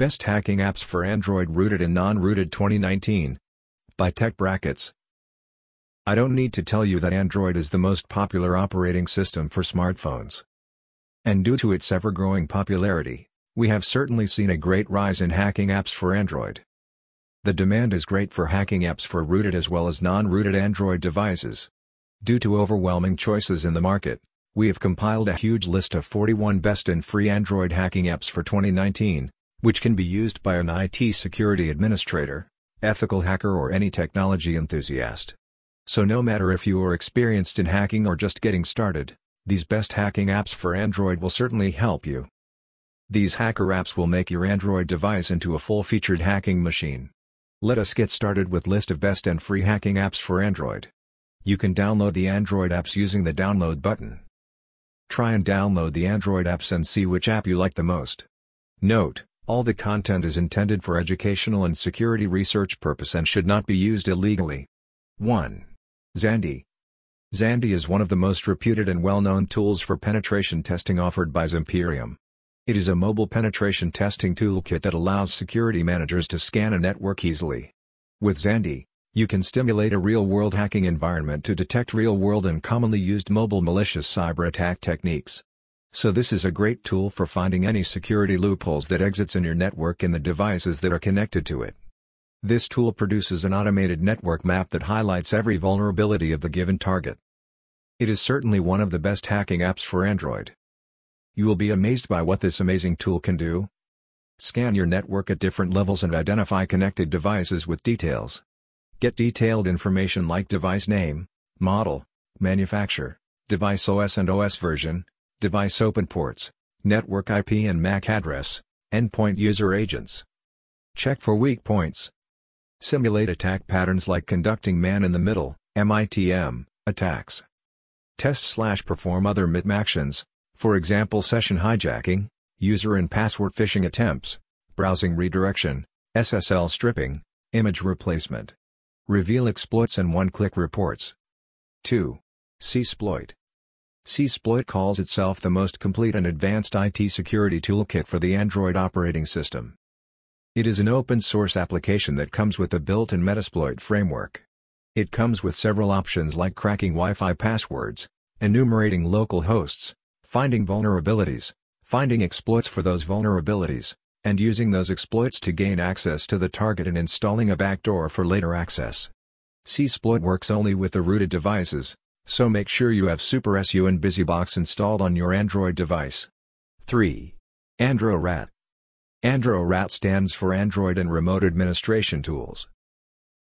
Best Hacking Apps for Android Rooted and Non-Rooted 2019 by Tech Brackets. I don't need to tell you that Android is the most popular operating system for smartphones. And due to its ever-growing popularity, we have certainly seen a great rise in hacking apps for Android. The demand is great for hacking apps for rooted as well as non-rooted Android devices. Due to overwhelming choices in the market, we have compiled a huge list of 41 best and free Android hacking apps for 2019, which can be used by an IT security administrator, ethical hacker or any technology enthusiast. So no matter if you are experienced in hacking or just getting started, these best hacking apps for Android will certainly help you. These hacker apps will make your Android device into a full-featured hacking machine. Let us get started with list of best and free hacking apps for Android. You can download the Android apps using the download button. Try and download the Android apps and see which app you like the most. Note, all the content is intended for educational and security research purpose and should not be used illegally. 1. Zandy. Zandy is one of the most reputed and well-known tools for penetration testing offered by Zimperium. It is a mobile penetration testing toolkit that allows security managers to scan a network easily. With Zandy, you can stimulate a real-world hacking environment to detect real-world and commonly used mobile malicious cyber attack techniques. So this is a great tool for finding any security loopholes that exits in your network and the devices that are connected to it. This tool produces an automated network map that highlights every vulnerability of the given target. It is certainly one of the best hacking apps for Android. You will be amazed by what this amazing tool can do. Scan your network at different levels and identify connected devices with details. Get detailed information like device name, model, manufacturer, device OS and OS version, device open ports, network IP and MAC address, endpoint user agents. Check for weak points. Simulate attack patterns like conducting man-in-the-middle MITM, attacks. Test slash perform other MITM actions, for example session hijacking, user and password phishing attempts, browsing redirection, SSL stripping, image replacement. Reveal exploits and one-click reports. 2. C-sploit. C-Sploit calls itself the most complete and advanced IT security toolkit for the Android operating system. It is an open-source application that comes with a built-in Metasploit framework. It comes with several options like cracking Wi-Fi passwords, enumerating local hosts, finding vulnerabilities, finding exploits for those vulnerabilities, and using those exploits to gain access to the target and installing a backdoor for later access. C-Sploit works only with the rooted devices, so make sure you have SuperSU and BusyBox installed on your Android device. 3. AndroRat. AndroRat stands for Android and Remote Administration Tools.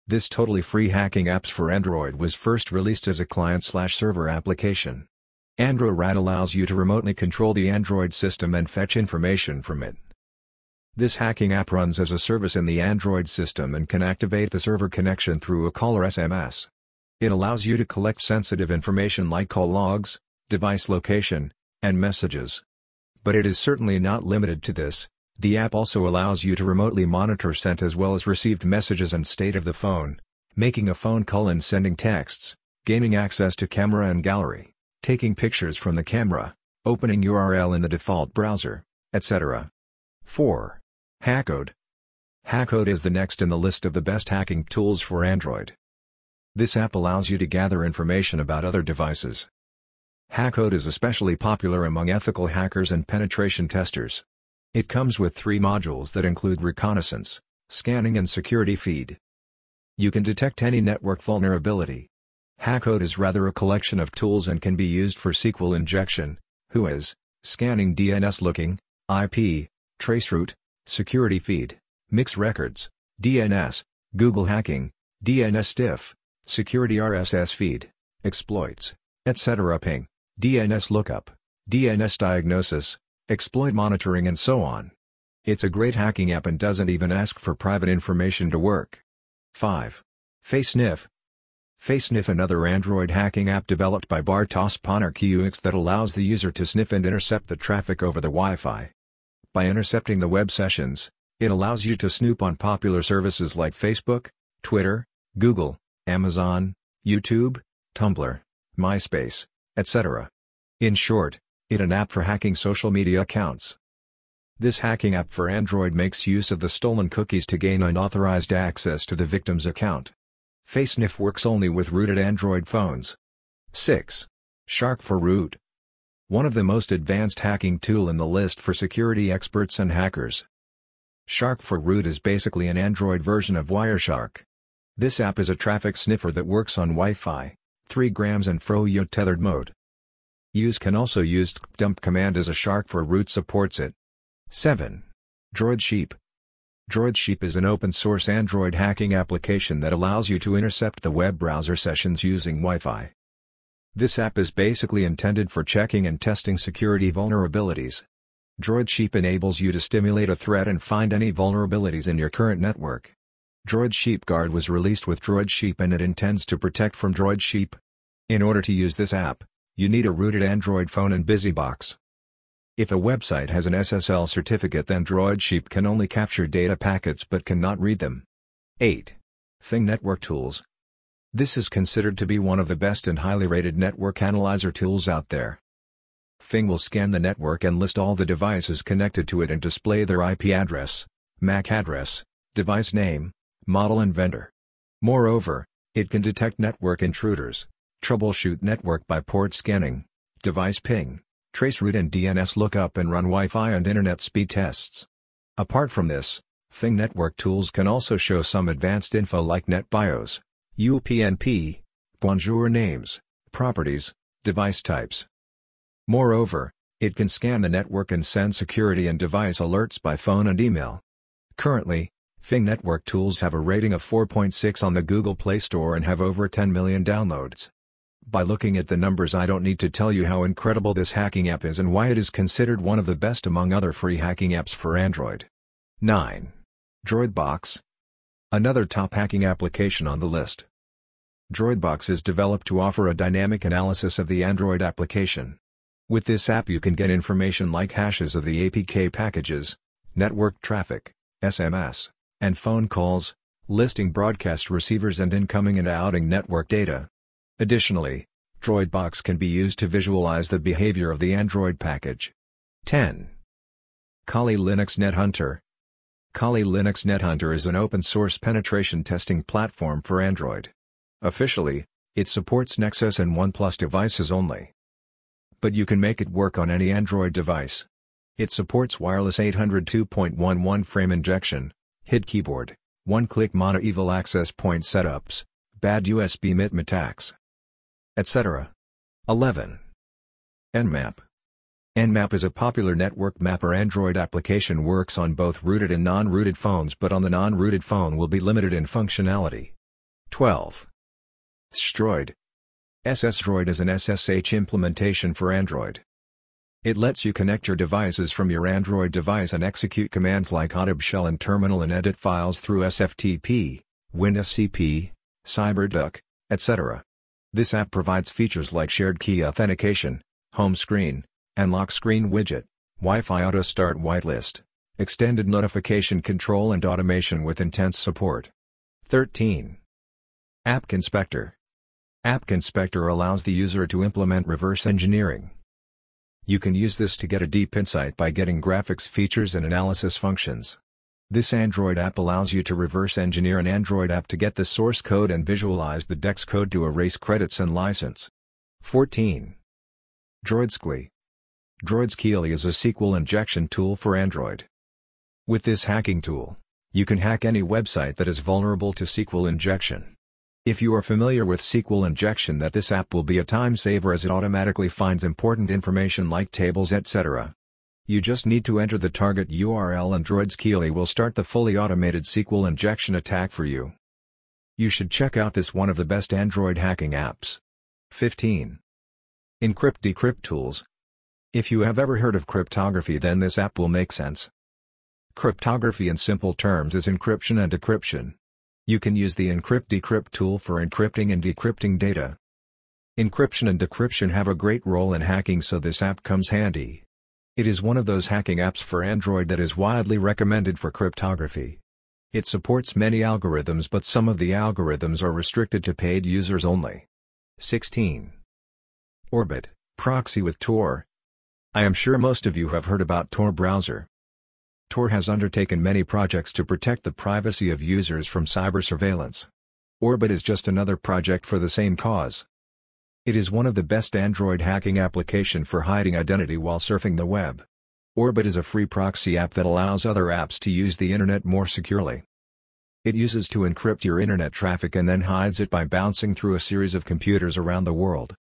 This totally free hacking apps for Android was first released as a client-slash-server application. AndroRat allows you to remotely control the Android system and fetch information from it. This hacking app runs as a service in the Android system and can activate the server connection through a call or SMS. It allows you to collect sensitive information like call logs, device location, and messages. But it is certainly not limited to this, the app also allows you to remotely monitor sent as well as received messages and state of the phone, making a phone call and sending texts, gaining access to camera and gallery, taking pictures from the camera, opening URL in the default browser, etc. 4. Hackode. Hackode is the next in the list of the best hacking tools for Android. This app allows you to gather information about other devices. Hackode is especially popular among ethical hackers and penetration testers. It comes with three modules that include reconnaissance, scanning and security feed. You can detect any network vulnerability. Hackode is rather a collection of tools and can be used for SQL injection, WHOIS, scanning DNS looking, IP, traceroute, security feed, mix records, DNS, Google hacking, DNS stiff, security RSS feed, exploits, etc. ping, DNS lookup, DNS diagnosis, exploit monitoring and so on. It's a great hacking app and doesn't even ask for private information to work. 5. FaceSniff FaceSniff another Android hacking app developed by Bartosz Ponarkiewicz that allows the user to sniff and intercept the traffic over the Wi-Fi. By intercepting the web sessions, it allows you to snoop on popular services like Facebook, Twitter, Google, Amazon, YouTube, Tumblr, MySpace, etc. In short, it an app for hacking social media accounts. This hacking app for Android makes use of the stolen cookies to gain unauthorized access to the victim's account. FaceSniff works only with rooted Android phones. 6. Shark for Root. One of the most advanced hacking tool in the list for security experts and hackers. Shark for Root is basically an Android version of Wireshark. This app is a traffic sniffer that works on Wi-Fi, 3 grams and FROYO tethered mode. Use can also use dump command as a Shark for Root supports it. 7. Droid Sheep Droid Sheep is an open-source Android hacking application that allows you to intercept the web browser sessions using Wi-Fi. This app is basically intended for checking and testing security vulnerabilities. Droid Sheep enables you to stimulate a threat and find any vulnerabilities in your current network. DroidSheep Guard was released with Droid Sheep and it intends to protect from Droid Sheep. In order to use this app, you need a rooted Android phone and BusyBox. If a website has an SSL certificate then Droid Sheep can only capture data packets but cannot read them. 8. Fing Network Tools this is considered to be one of the best and highly rated network analyzer tools out there. Fing will scan the network and list all the devices connected to it and display their IP address, MAC address, device name, model and vendor. Moreover, it can detect network intruders, troubleshoot network by port scanning, device ping, trace route and DNS lookup and run Wi-Fi and internet speed tests. Apart from this, Fing network tools can also show some advanced info like NetBIOS, UPnP, bonjour names, properties, device types. Moreover, it can scan the network and send security and device alerts by phone and email. Currently, Fing network tools have a rating of 4.6 on the Google Play Store and have over 10 million downloads. By looking at the numbers I don't need to tell you how incredible this hacking app is and why it is considered one of the best among other free hacking apps for Android. 9. DroidBox, Another top hacking application on the list. DroidBox is developed to offer a dynamic analysis of the Android application. With this app you can get information like hashes of the APK packages, network traffic, SMS, and phone calls, listing broadcast receivers and incoming and outing network data. Additionally, DroidBox can be used to visualize the behavior of the Android package. 10. Kali Linux NetHunter Kali Linux NetHunter is an open-source penetration testing platform for Android. Officially, it supports Nexus and OnePlus devices only. But you can make it work on any Android device. It supports wireless 802.11 frame injection, HID keyboard, one-click mono evil access point setups, bad USB MITM attacks, etc. 11. Nmap Nmap is a popular network mapper Android application works on both rooted and non-rooted phones but on the non-rooted phone will be limited in functionality. 12. SSDroid SSDroid is an SSH implementation for Android. It lets you connect your devices from your Android device and execute commands like Autob shell and terminal and edit files through SFTP, WinSCP, CyberDuck, etc. This app provides features like shared key authentication, home screen, and lock screen widget, Wi-Fi auto start whitelist, extended notification control and automation with intense support. 13. App Inspector AppInspector AppInspector allows the user to implement reverse engineering. You can use this to get a deep insight by getting graphics features and analysis functions. This Android app allows you to reverse engineer an Android app to get the source code and visualize the DEX code to erase credits and license. 14. DroidSquealy DroidSquealy is a SQL injection tool for Android. With this hacking tool, you can hack any website that is vulnerable to SQL injection. If you are familiar with SQL injection that this app will be a time saver as it automatically finds important information like tables etc. You just need to enter the target URL and DroidSquealy will start the fully automated SQL injection attack for you. You should check out this one of the best Android hacking apps. 15. Encrypt Decrypt Tools if you have ever heard of cryptography then this app will make sense. Cryptography in simple terms is encryption and decryption. You can use the Encrypt Decrypt tool for encrypting and decrypting data. Encryption and decryption have a great role in hacking so this app comes handy. It is one of those hacking apps for Android that is widely recommended for cryptography. It supports many algorithms but some of the algorithms are restricted to paid users only. 16. Orbit, proxy with Tor, I am sure most of you have heard about Tor browser. Tor has undertaken many projects to protect the privacy of users from cyber surveillance. Orbit is just another project for the same cause. It is one of the best Android hacking application for hiding identity while surfing the web. Orbit is a free proxy app that allows other apps to use the internet more securely. It uses to encrypt your internet traffic and then hides it by bouncing through a series of computers around the world.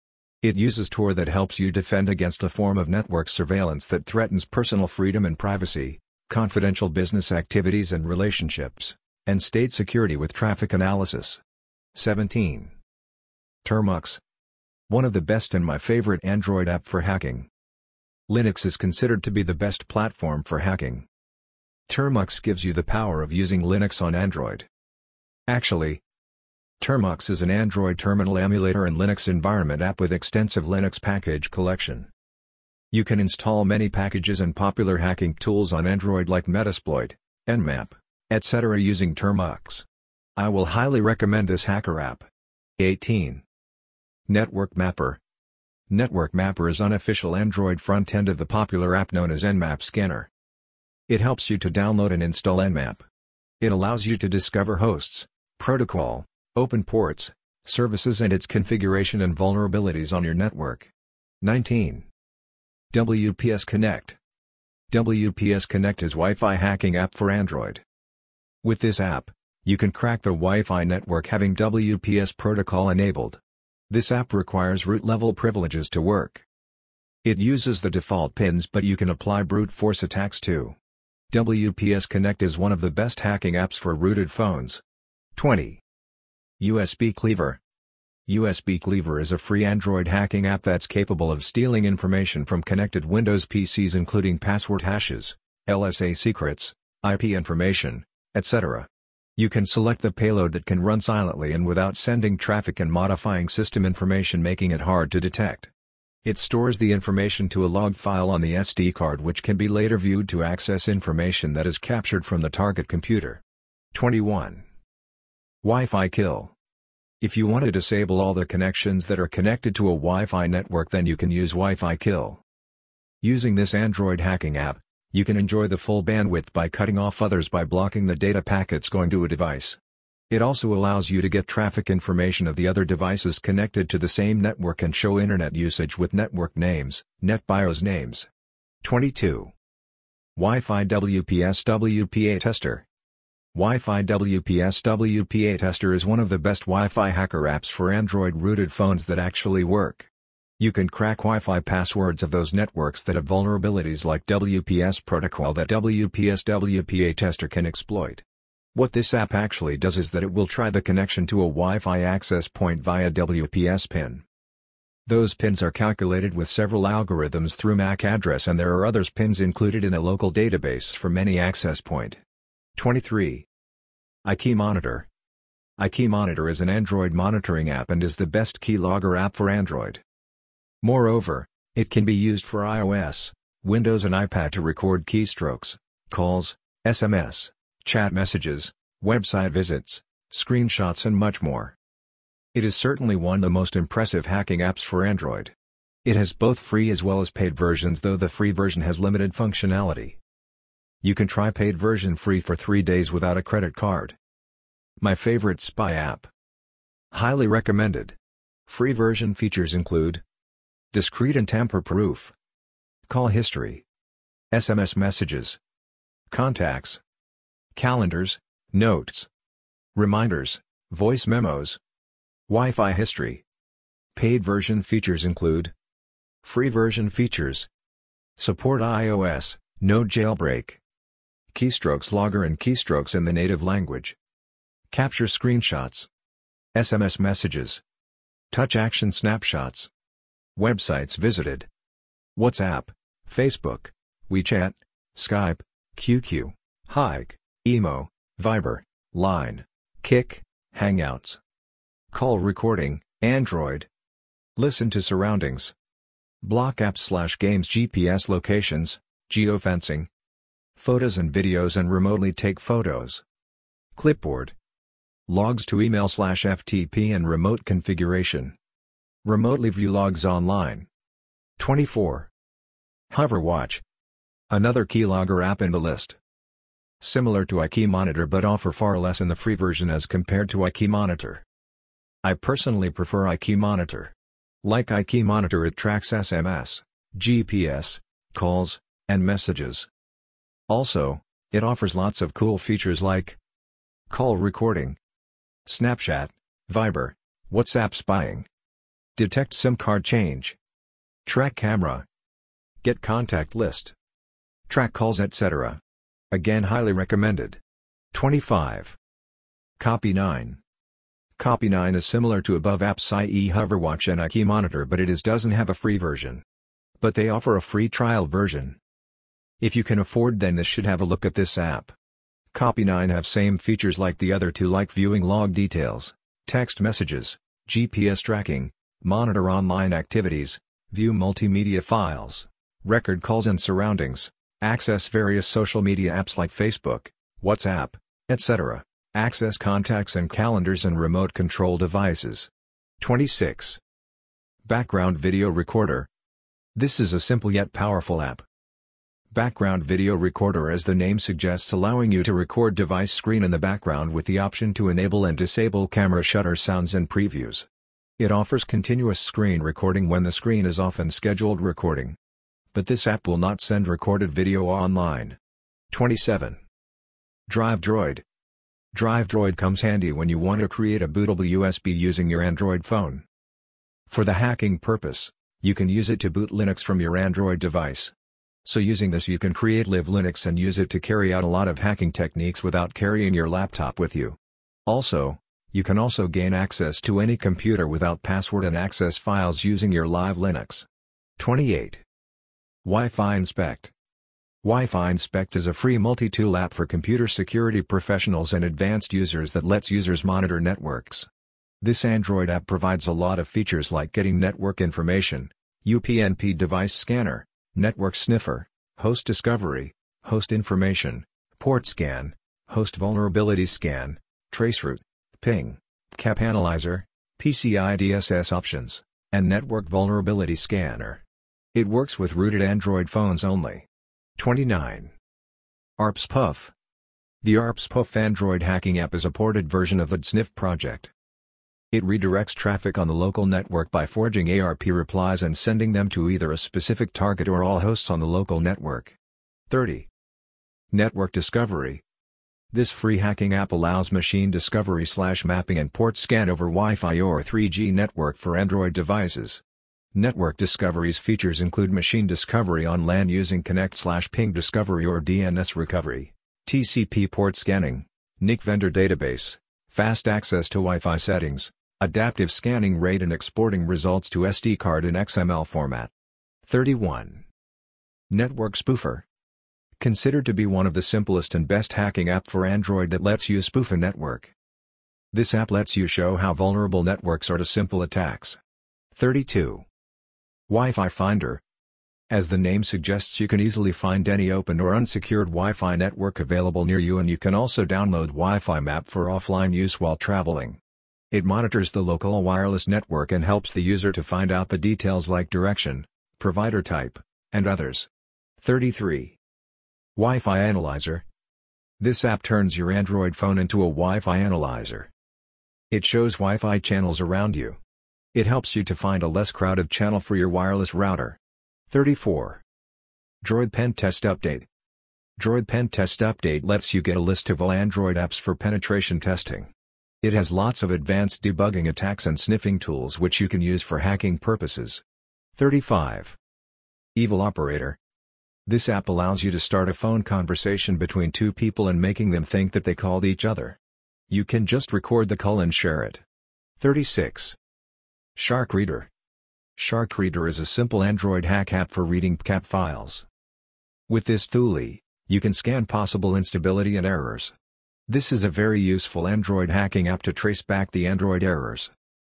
It uses Tor that helps you defend against a form of network surveillance that threatens personal freedom and privacy, confidential business activities and relationships, and state security with traffic analysis. 17. Termux. One of the best and my favorite Android app for hacking. Linux is considered to be the best platform for hacking. Termux gives you the power of using Linux on Android. Actually, Termux is an Android terminal emulator and Linux environment app with extensive Linux package collection. You can install many packages and popular hacking tools on Android like Metasploit, Nmap, etc. using Termux. I will highly recommend this hacker app. 18. Network Mapper Network Mapper is unofficial Android front-end of the popular app known as Nmap Scanner. It helps you to download and install Nmap. It allows you to discover hosts, protocol, open ports, services and its configuration and vulnerabilities on your network. 19. WPS Connect WPS Connect is Wi-Fi hacking app for Android. With this app, you can crack the Wi-Fi network having WPS protocol enabled. This app requires root-level privileges to work. It uses the default pins but you can apply brute force attacks too. WPS Connect is one of the best hacking apps for rooted phones. 20. USB Cleaver USB Cleaver is a free Android hacking app that's capable of stealing information from connected Windows PCs including password hashes, LSA secrets, IP information, etc. You can select the payload that can run silently and without sending traffic and modifying system information making it hard to detect. It stores the information to a log file on the SD card which can be later viewed to access information that is captured from the target computer. 21. Wi-Fi Kill if you want to disable all the connections that are connected to a Wi-Fi network then you can use Wi-Fi Kill. Using this Android hacking app, you can enjoy the full bandwidth by cutting off others by blocking the data packets going to a device. It also allows you to get traffic information of the other devices connected to the same network and show internet usage with network names, NetBIOS names. 22. Wi-Fi WPS WPA Tester Wi-Fi WPS WPA Tester is one of the best Wi-Fi hacker apps for Android-rooted phones that actually work. You can crack Wi-Fi passwords of those networks that have vulnerabilities like WPS protocol that WPS WPA Tester can exploit. What this app actually does is that it will try the connection to a Wi-Fi access point via WPS pin. Those pins are calculated with several algorithms through MAC address and there are others pins included in a local database for many access point. 23. iKeyMonitor iKeyMonitor is an Android monitoring app and is the best keylogger app for Android. Moreover, it can be used for iOS, Windows and iPad to record keystrokes, calls, SMS, chat messages, website visits, screenshots and much more. It is certainly one of the most impressive hacking apps for Android. It has both free as well as paid versions though the free version has limited functionality. You can try paid version free for 3 days without a credit card. My favorite spy app. Highly recommended. Free version features include Discreet and tamper-proof Call history SMS messages Contacts Calendars, Notes Reminders, Voice memos Wi-Fi history Paid version features include Free version features Support iOS, no jailbreak Keystrokes logger and keystrokes in the native language. Capture screenshots. SMS messages. Touch action snapshots. Websites visited. WhatsApp, Facebook, WeChat, Skype, QQ, Hike, Emo, Viber, Line, Kick, Hangouts. Call recording, Android. Listen to surroundings. Block apps slash games GPS locations, geofencing, photos and videos and remotely take photos. Clipboard. Logs to email slash FTP and remote configuration. Remotely view logs online. 24. Hoverwatch. Another keylogger app in the list. Similar to iKeyMonitor but offer far less in the free version as compared to iKeyMonitor. I personally prefer iKeyMonitor. Like iKeyMonitor it tracks SMS, GPS, calls, and messages. Also, it offers lots of cool features like call recording, Snapchat, Viber, WhatsApp spying, detect SIM card change, track camera, get contact list, track calls etc. Again highly recommended. 25. Copy 9. Copy 9 is similar to above apps i.e. Hoverwatch and iKeyMonitor but it is doesn't have a free version. But they offer a free trial version. If you can afford then this should have a look at this app. Copy 9 have same features like the other two like viewing log details, text messages, GPS tracking, monitor online activities, view multimedia files, record calls and surroundings, access various social media apps like Facebook, WhatsApp, etc., access contacts and calendars and remote control devices. 26. Background Video Recorder. This is a simple yet powerful app. Background Video Recorder as the name suggests allowing you to record device screen in the background with the option to enable and disable camera shutter sounds and previews. It offers continuous screen recording when the screen is off and scheduled recording but this app will not send recorded video online. 27. DriveDroid DriveDroid comes handy when you want to create a bootable USB using your Android phone. For the hacking purpose, you can use it to boot Linux from your Android device. So using this you can create Live Linux and use it to carry out a lot of hacking techniques without carrying your laptop with you. Also, you can also gain access to any computer without password and access files using your Live Linux. 28. Wi-Fi Inspect Wi-Fi Inspect is a free multi-tool app for computer security professionals and advanced users that lets users monitor networks. This Android app provides a lot of features like getting network information, UPnP device scanner, network sniffer, host discovery, host information, port scan, host vulnerability scan, traceroute, ping, cap analyzer, PCI DSS options, and network vulnerability scanner. It works with rooted Android phones only. 29. ARPSPUF. The ARPSPUF Android hacking app is a ported version of the DSNF project. It redirects traffic on the local network by forging ARP replies and sending them to either a specific target or all hosts on the local network. 30. Network Discovery. This free hacking app allows machine discovery slash mapping and port scan over Wi-Fi or 3G network for Android devices. Network Discovery's features include machine discovery on LAN using Connect slash ping Discovery or DNS recovery, TCP port scanning, NIC vendor database, fast access to Wi-Fi settings, adaptive scanning rate and exporting results to SD card in XML format. 31. Network Spoofer Considered to be one of the simplest and best hacking app for Android that lets you spoof a network. This app lets you show how vulnerable networks are to simple attacks. 32. Wi-Fi Finder. As the name suggests you can easily find any open or unsecured Wi-Fi network available near you and you can also download Wi-Fi map for offline use while traveling. It monitors the local wireless network and helps the user to find out the details like direction, provider type, and others. 33. Wi-Fi Analyzer. This app turns your Android phone into a Wi-Fi analyzer. It shows Wi-Fi channels around you. It helps you to find a less crowded channel for your wireless router. 34. Droid Pen Test Update Droid Pen Test Update lets you get a list of all Android apps for penetration testing. It has lots of advanced debugging attacks and sniffing tools which you can use for hacking purposes. 35. Evil Operator This app allows you to start a phone conversation between two people and making them think that they called each other. You can just record the call and share it. 36. Shark Reader Shark Reader is a simple Android hack app for reading PCAP files. With this tool, you can scan possible instability and errors. This is a very useful Android hacking app to trace back the Android errors.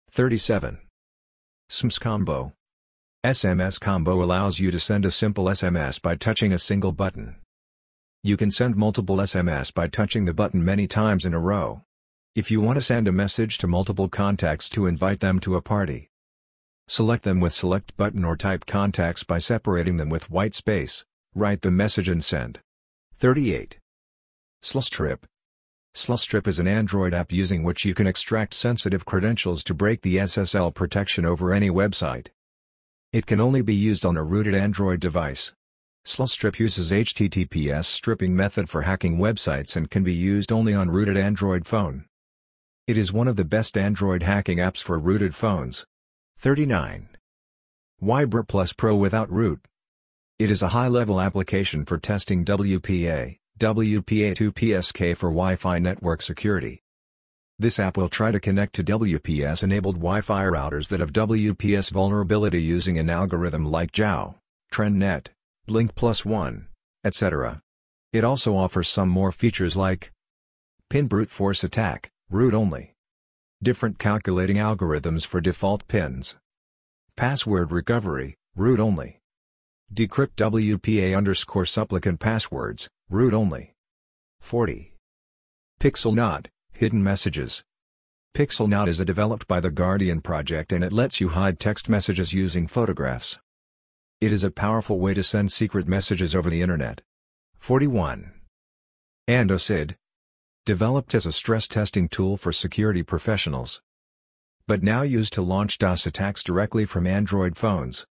37. SMS Combo SMS Combo allows you to send a simple SMS by touching a single button. You can send multiple SMS by touching the button many times in a row. If you want to send a message to multiple contacts to invite them to a party, select them with select button or type contacts by separating them with white space, write the message and send. 38. Slustrip. Slustrip is an Android app using which you can extract sensitive credentials to break the SSL protection over any website. It can only be used on a rooted Android device. Slustrip uses HTTPS stripping method for hacking websites and can be used only on rooted Android phone. It is one of the best Android hacking apps for rooted phones. 39. Wiber Plus Pro without root. It is a high-level application for testing WPA, WPA2PSK for Wi-Fi network security. This app will try to connect to WPS-enabled Wi-Fi routers that have WPS vulnerability using an algorithm like JAO, TrendNet, Blink Plus One, etc. It also offers some more features like Pin brute force attack, root only. Different calculating algorithms for default pins. Password recovery, root only. Decrypt WPA underscore supplicant passwords, root only. 40. Pixel Knot, Hidden Messages. Pixel Knot is a developed by the Guardian project and it lets you hide text messages using photographs. It is a powerful way to send secret messages over the internet. 41. AndoSID. Developed as a stress testing tool for security professionals. But now used to launch DOS attacks directly from Android phones.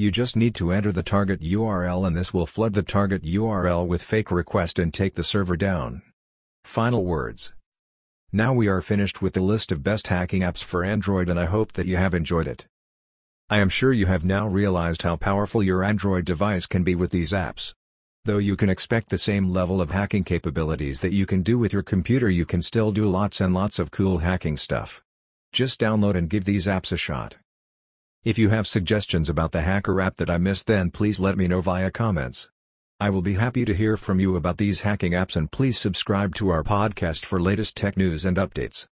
You just need to enter the target URL and this will flood the target URL with fake request and take the server down. Final words. Now we are finished with the list of best hacking apps for Android and I hope that you have enjoyed it. I am sure you have now realized how powerful your Android device can be with these apps. Though you can expect the same level of hacking capabilities that you can do with your computer you can still do lots and lots of cool hacking stuff. Just download and give these apps a shot. If you have suggestions about the hacker app that I missed then please let me know via comments. I will be happy to hear from you about these hacking apps and please subscribe to our podcast for latest tech news and updates.